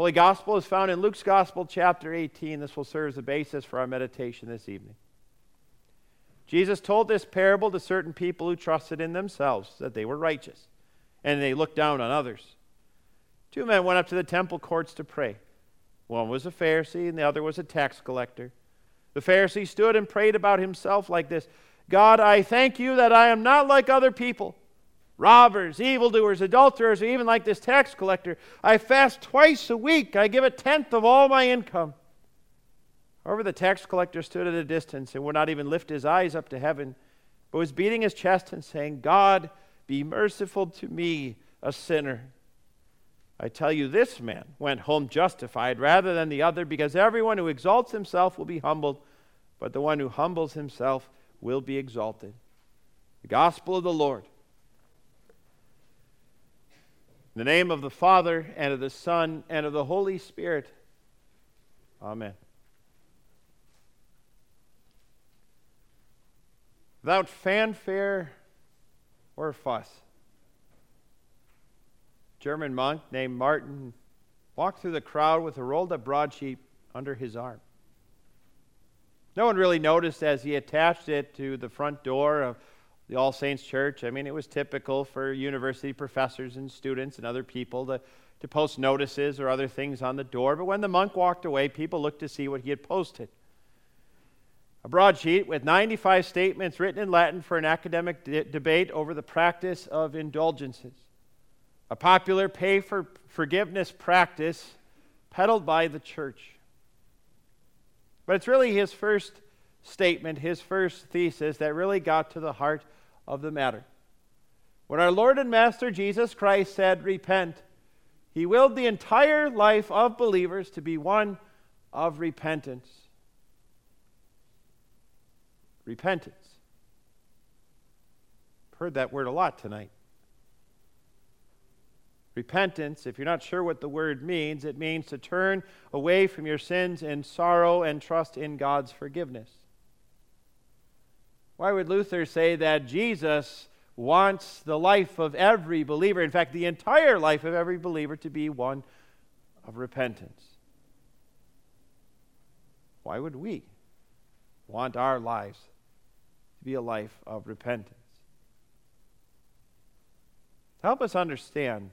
Holy Gospel is found in Luke's Gospel, chapter 18. This will serve as the basis for our meditation this evening. Jesus told this parable to certain people who trusted in themselves that they were righteous, and they looked down on others. Two men went up to the temple courts to pray. One was a Pharisee, and the other was a tax collector. The Pharisee stood and prayed about himself like this God, I thank you that I am not like other people robbers, evildoers, adulterers, or even like this tax collector. I fast twice a week, I give a tenth of all my income. However, the tax collector stood at a distance and would not even lift his eyes up to heaven, but was beating his chest and saying, God, be merciful to me, a sinner. I tell you, this man went home justified rather than the other, because everyone who exalts himself will be humbled, but the one who humbles himself will be exalted. The gospel of the Lord. In the name of the Father, and of the Son, and of the Holy Spirit. Amen. without fanfare or fuss. German monk named Martin walked through the crowd with a rolled up broadsheet under his arm. No one really noticed as he attached it to the front door of the All Saints Church. I mean, it was typical for university professors and students and other people to, to post notices or other things on the door. But when the monk walked away, people looked to see what he had posted a broadsheet with 95 statements written in Latin for an academic de- debate over the practice of indulgences, a popular pay for forgiveness practice peddled by the church. But it's really his first statement, his first thesis, that really got to the heart of the matter. When our Lord and Master Jesus Christ said, Repent, he willed the entire life of believers to be one of repentance repentance. I've Heard that word a lot tonight. Repentance, if you're not sure what the word means, it means to turn away from your sins in sorrow and trust in God's forgiveness. Why would Luther say that Jesus wants the life of every believer, in fact, the entire life of every believer, to be one of repentance? Why would we want our lives to be a life of repentance. To help us understand,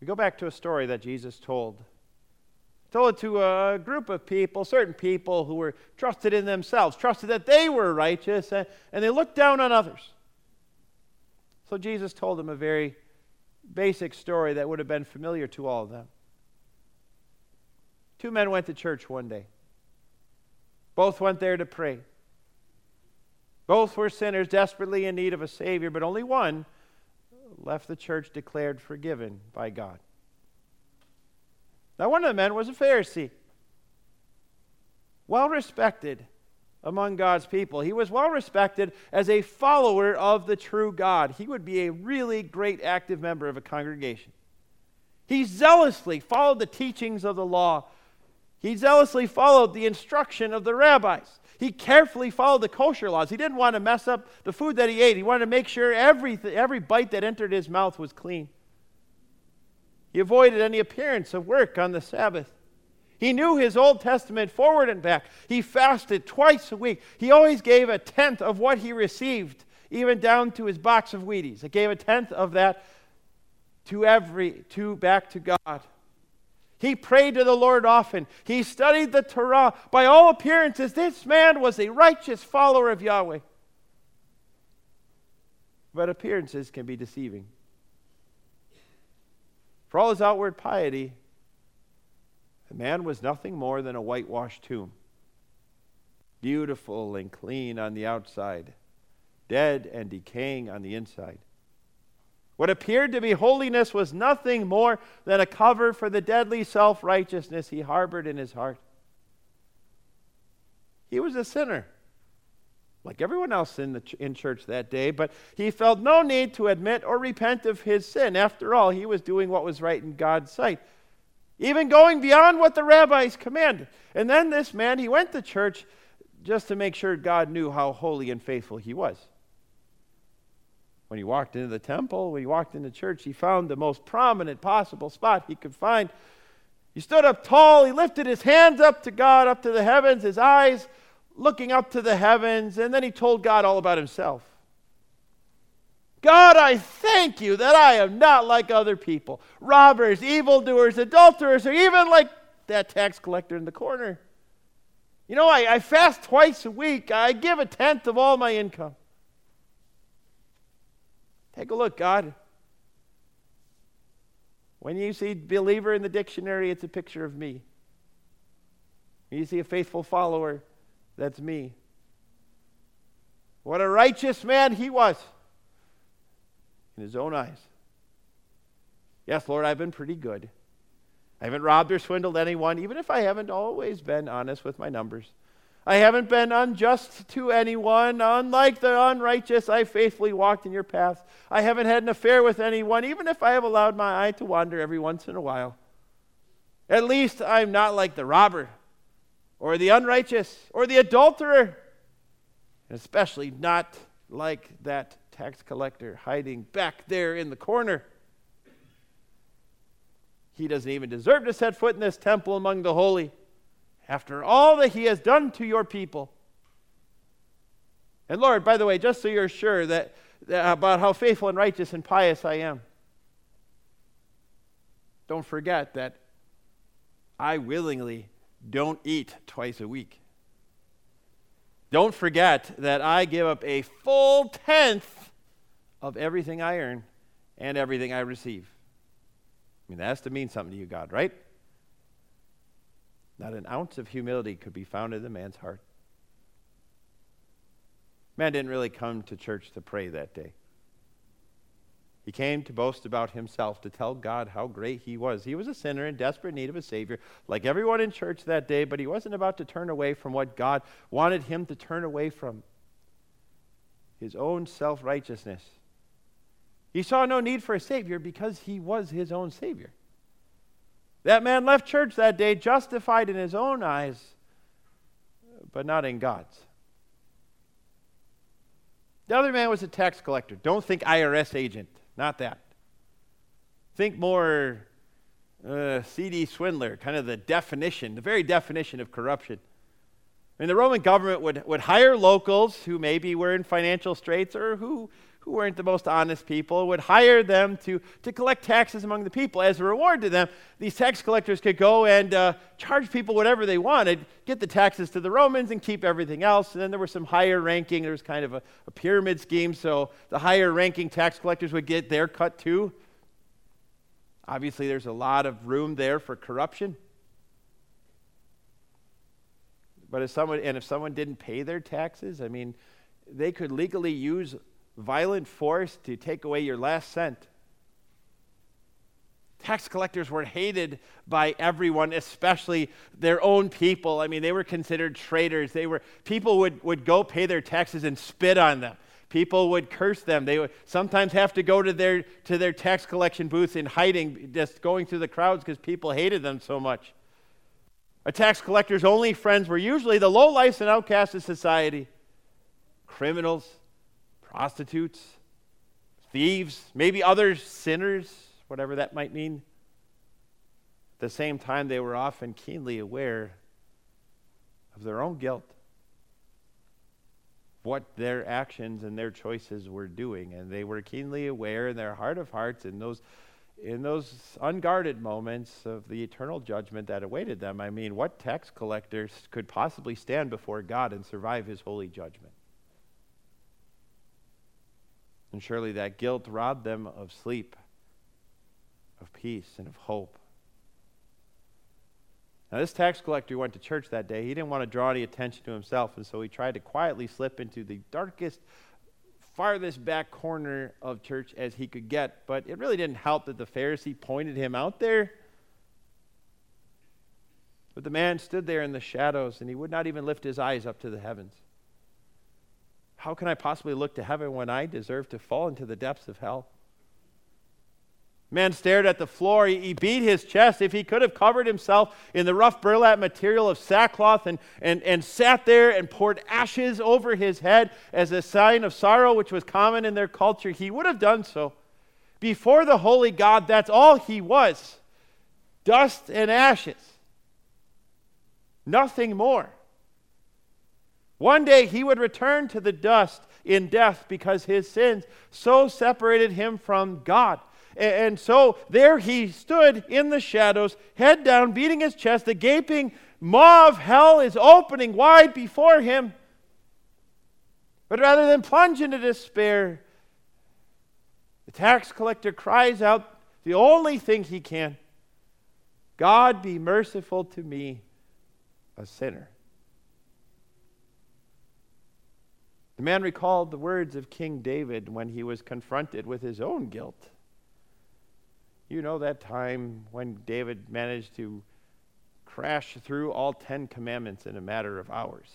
we go back to a story that Jesus told. Told it to a group of people, certain people who were trusted in themselves, trusted that they were righteous, and, and they looked down on others. So Jesus told them a very basic story that would have been familiar to all of them. Two men went to church one day. Both went there to pray. Both were sinners desperately in need of a Savior, but only one left the church declared forgiven by God. Now, one of the men was a Pharisee, well respected among God's people. He was well respected as a follower of the true God. He would be a really great active member of a congregation. He zealously followed the teachings of the law. He zealously followed the instruction of the rabbis. He carefully followed the kosher laws. He didn't want to mess up the food that he ate. He wanted to make sure every, every bite that entered his mouth was clean. He avoided any appearance of work on the Sabbath. He knew his Old Testament forward and back. He fasted twice a week. He always gave a tenth of what he received, even down to his box of Wheaties. He gave a tenth of that to every to back to God. He prayed to the Lord often. He studied the Torah. By all appearances, this man was a righteous follower of Yahweh. But appearances can be deceiving. For all his outward piety, the man was nothing more than a whitewashed tomb, beautiful and clean on the outside, dead and decaying on the inside. What appeared to be holiness was nothing more than a cover for the deadly self righteousness he harbored in his heart. He was a sinner, like everyone else in, the ch- in church that day, but he felt no need to admit or repent of his sin. After all, he was doing what was right in God's sight, even going beyond what the rabbis commanded. And then this man, he went to church just to make sure God knew how holy and faithful he was. When he walked into the temple, when he walked into church, he found the most prominent possible spot he could find. He stood up tall, he lifted his hands up to God, up to the heavens, his eyes looking up to the heavens, and then he told God all about himself. God, I thank you that I am not like other people robbers, evildoers, adulterers, or even like that tax collector in the corner. You know, I, I fast twice a week, I give a tenth of all my income. Take a look, God. When you see believer in the dictionary, it's a picture of me. When you see a faithful follower, that's me. What a righteous man he was in his own eyes. Yes, Lord, I've been pretty good. I haven't robbed or swindled anyone, even if I haven't always been honest with my numbers. I haven't been unjust to anyone. Unlike the unrighteous, I faithfully walked in your path. I haven't had an affair with anyone, even if I have allowed my eye to wander every once in a while. At least I'm not like the robber or the unrighteous or the adulterer, and especially not like that tax collector hiding back there in the corner. He doesn't even deserve to set foot in this temple among the holy after all that he has done to your people. And Lord, by the way, just so you're sure that, that about how faithful and righteous and pious I am, don't forget that I willingly don't eat twice a week. Don't forget that I give up a full tenth of everything I earn and everything I receive. I mean, that has to mean something to you, God, right? Not an ounce of humility could be found in the man's heart. Man didn't really come to church to pray that day. He came to boast about himself, to tell God how great he was. He was a sinner in desperate need of a Savior, like everyone in church that day, but he wasn't about to turn away from what God wanted him to turn away from his own self righteousness. He saw no need for a Savior because he was his own Savior. That man left church that day justified in his own eyes, but not in God's. The other man was a tax collector. Don't think IRS agent. Not that. Think more uh, seedy swindler, kind of the definition, the very definition of corruption. I mean, the Roman government would, would hire locals who maybe were in financial straits or who, who weren't the most honest people, would hire them to, to collect taxes among the people. As a reward to them, these tax collectors could go and uh, charge people whatever they wanted, get the taxes to the Romans, and keep everything else. And then there was some higher ranking, there was kind of a, a pyramid scheme, so the higher ranking tax collectors would get their cut too. Obviously, there's a lot of room there for corruption. But if someone, and if someone didn't pay their taxes, I mean, they could legally use violent force to take away your last cent. Tax collectors were hated by everyone, especially their own people. I mean, they were considered traitors. They were people would, would go pay their taxes and spit on them. People would curse them. They would sometimes have to go to their to their tax collection booths in hiding, just going through the crowds because people hated them so much. A tax collector's only friends were usually the lowlifes and outcasts of society criminals, prostitutes, thieves, maybe other sinners, whatever that might mean. At the same time, they were often keenly aware of their own guilt, what their actions and their choices were doing. And they were keenly aware in their heart of hearts in those in those unguarded moments of the eternal judgment that awaited them, I mean, what tax collectors could possibly stand before God and survive his holy judgment? And surely that guilt robbed them of sleep, of peace, and of hope. Now, this tax collector went to church that day. He didn't want to draw any attention to himself, and so he tried to quietly slip into the darkest farthest back corner of church as he could get. But it really didn't help that the Pharisee pointed him out there. But the man stood there in the shadows and he would not even lift his eyes up to the heavens. How can I possibly look to heaven when I deserve to fall into the depths of hell? Man stared at the floor. He, beat his chest. If he could have covered himself in the rough burlap material of sackcloth and, and, and sat there and poured ashes over his head as a sign of sorrow, which was common in their culture, he would have done so. Before the holy God, that's all he was dust and ashes. Nothing more. One day he would return to the dust in death because his sins so separated him from God. And so there he stood in the shadows, head down, beating his chest. The gaping maw of hell is opening wide before him. But rather than plunge into despair, the tax collector cries out the only thing he can God be merciful to me, a sinner. The man recalled the words of King David when he was confronted with his own guilt. You know that time when David managed to crash through all Ten Commandments in a matter of hours.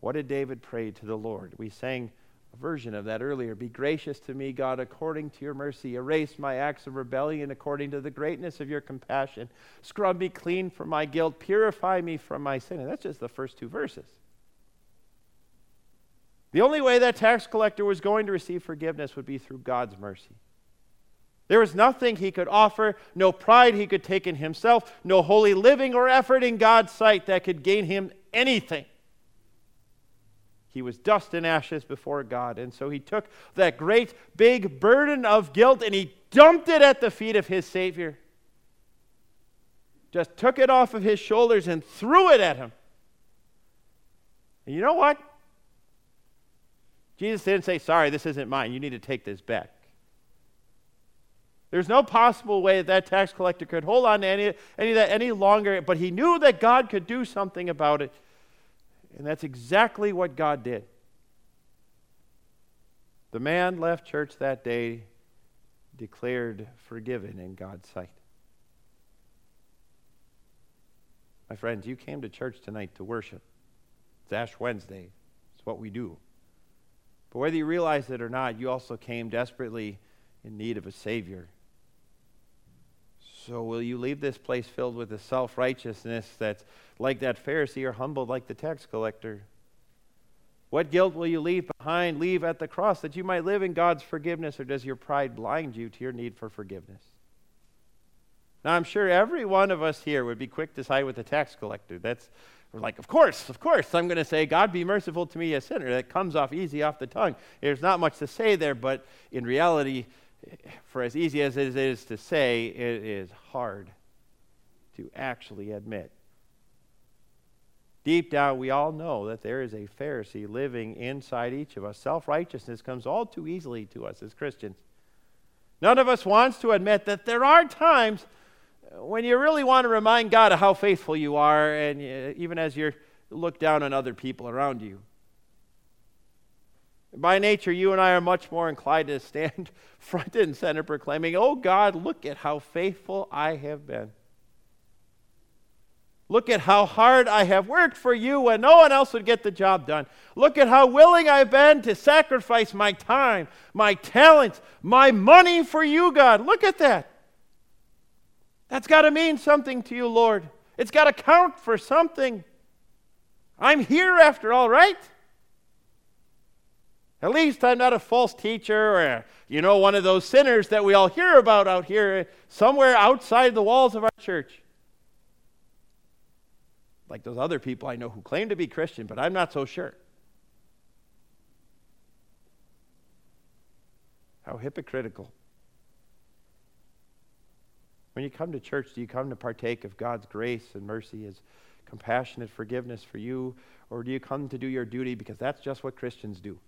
What did David pray to the Lord? We sang a version of that earlier. Be gracious to me, God, according to your mercy. Erase my acts of rebellion according to the greatness of your compassion. Scrub me clean from my guilt. Purify me from my sin. And that's just the first two verses. The only way that tax collector was going to receive forgiveness would be through God's mercy. There was nothing he could offer, no pride he could take in himself, no holy living or effort in God's sight that could gain him anything. He was dust and ashes before God. And so he took that great big burden of guilt and he dumped it at the feet of his Savior. Just took it off of his shoulders and threw it at him. And you know what? Jesus didn't say, Sorry, this isn't mine. You need to take this back. There's no possible way that that tax collector could hold on to any, any of that any longer, but he knew that God could do something about it. And that's exactly what God did. The man left church that day declared forgiven in God's sight. My friends, you came to church tonight to worship. It's Ash Wednesday. It's what we do. But whether you realize it or not, you also came desperately in need of a Savior. So, will you leave this place filled with a self righteousness that's like that Pharisee or humbled like the tax collector? What guilt will you leave behind, leave at the cross that you might live in God's forgiveness, or does your pride blind you to your need for forgiveness? Now, I'm sure every one of us here would be quick to side with the tax collector. That's, we're like, of course, of course, I'm going to say, God be merciful to me, a sinner. That comes off easy off the tongue. There's not much to say there, but in reality, for as easy as it is to say, it is hard to actually admit. Deep down, we all know that there is a Pharisee living inside each of us. Self righteousness comes all too easily to us as Christians. None of us wants to admit that there are times when you really want to remind God of how faithful you are, and uh, even as you look down on other people around you. By nature, you and I are much more inclined to stand front and center proclaiming, Oh God, look at how faithful I have been. Look at how hard I have worked for you when no one else would get the job done. Look at how willing I've been to sacrifice my time, my talents, my money for you, God. Look at that. That's got to mean something to you, Lord. It's got to count for something. I'm here after all, right? At least I'm not a false teacher or, you know, one of those sinners that we all hear about out here somewhere outside the walls of our church. Like those other people I know who claim to be Christian, but I'm not so sure. How hypocritical. When you come to church, do you come to partake of God's grace and mercy, His compassionate forgiveness for you, or do you come to do your duty because that's just what Christians do?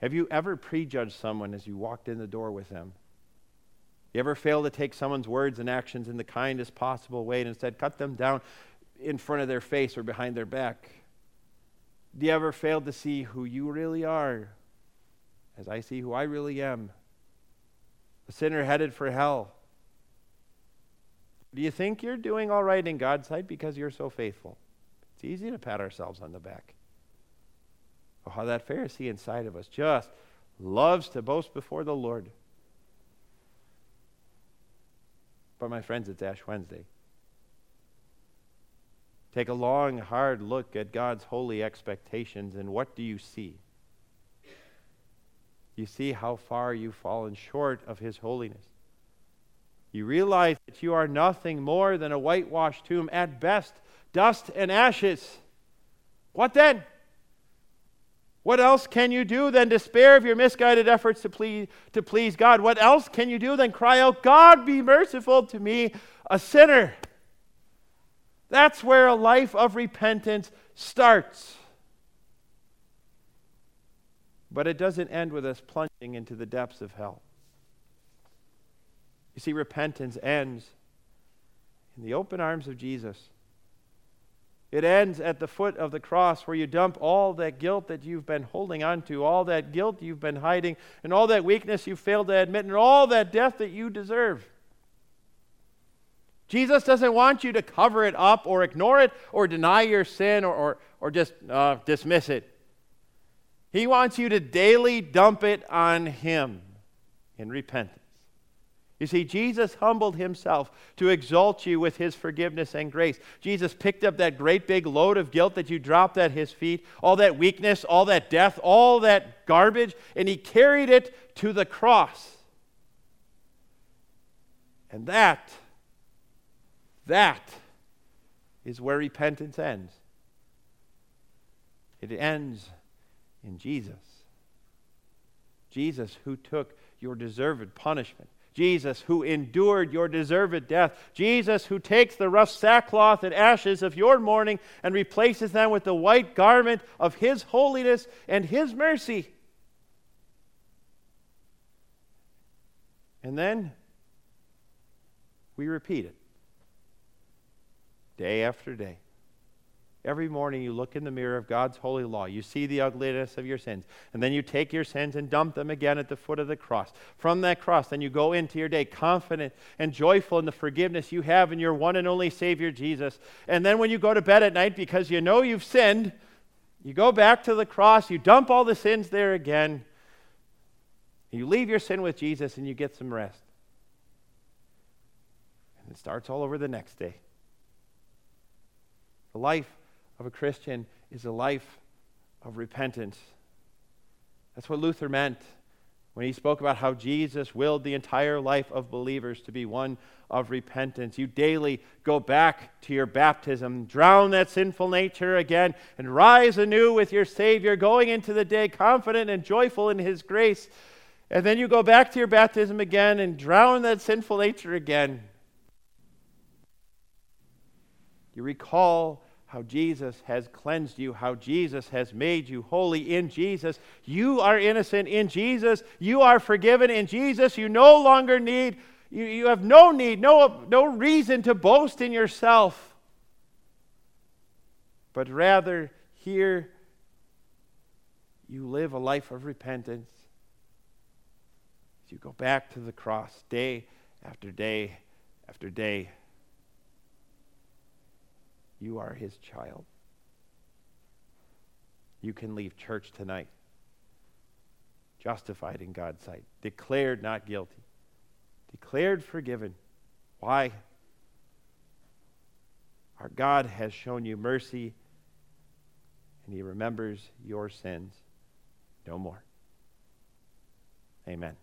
Have you ever prejudged someone as you walked in the door with them? You ever fail to take someone's words and actions in the kindest possible way and instead cut them down in front of their face or behind their back? Do you ever fail to see who you really are as I see who I really am? A sinner headed for hell. Do you think you're doing all right in God's sight because you're so faithful? It's easy to pat ourselves on the back. Oh, how that Pharisee inside of us just loves to boast before the Lord. But, my friends, it's Ash Wednesday. Take a long, hard look at God's holy expectations, and what do you see? You see how far you've fallen short of His holiness. You realize that you are nothing more than a whitewashed tomb, at best, dust and ashes. What then? What else can you do than despair of your misguided efforts to please, to please God? What else can you do than cry out, God, be merciful to me, a sinner? That's where a life of repentance starts. But it doesn't end with us plunging into the depths of hell. You see, repentance ends in the open arms of Jesus. It ends at the foot of the cross where you dump all that guilt that you've been holding on to, all that guilt you've been hiding, and all that weakness you failed to admit, and all that death that you deserve. Jesus doesn't want you to cover it up or ignore it or deny your sin or, or, or just uh, dismiss it. He wants you to daily dump it on Him in repentance. You see, Jesus humbled himself to exalt you with his forgiveness and grace. Jesus picked up that great big load of guilt that you dropped at his feet, all that weakness, all that death, all that garbage, and he carried it to the cross. And that, that is where repentance ends. It ends in Jesus. Jesus, who took your deserved punishment Jesus, who endured your deserved death. Jesus, who takes the rough sackcloth and ashes of your mourning and replaces them with the white garment of his holiness and his mercy. And then we repeat it day after day. Every morning you look in the mirror of God's holy law. You see the ugliness of your sins. And then you take your sins and dump them again at the foot of the cross. From that cross, then you go into your day confident and joyful in the forgiveness you have in your one and only Savior, Jesus. And then when you go to bed at night because you know you've sinned, you go back to the cross, you dump all the sins there again. You leave your sin with Jesus and you get some rest. And it starts all over the next day. The life of a Christian is a life of repentance. That's what Luther meant when he spoke about how Jesus willed the entire life of believers to be one of repentance. You daily go back to your baptism, drown that sinful nature again, and rise anew with your Savior, going into the day confident and joyful in His grace. And then you go back to your baptism again and drown that sinful nature again. You recall how Jesus has cleansed you, how Jesus has made you holy in Jesus. You are innocent in Jesus. You are forgiven in Jesus. You no longer need, you, you have no need, no, no reason to boast in yourself, but rather here you live a life of repentance. You go back to the cross day after day after day you are his child. You can leave church tonight justified in God's sight, declared not guilty, declared forgiven. Why? Our God has shown you mercy, and he remembers your sins no more. Amen.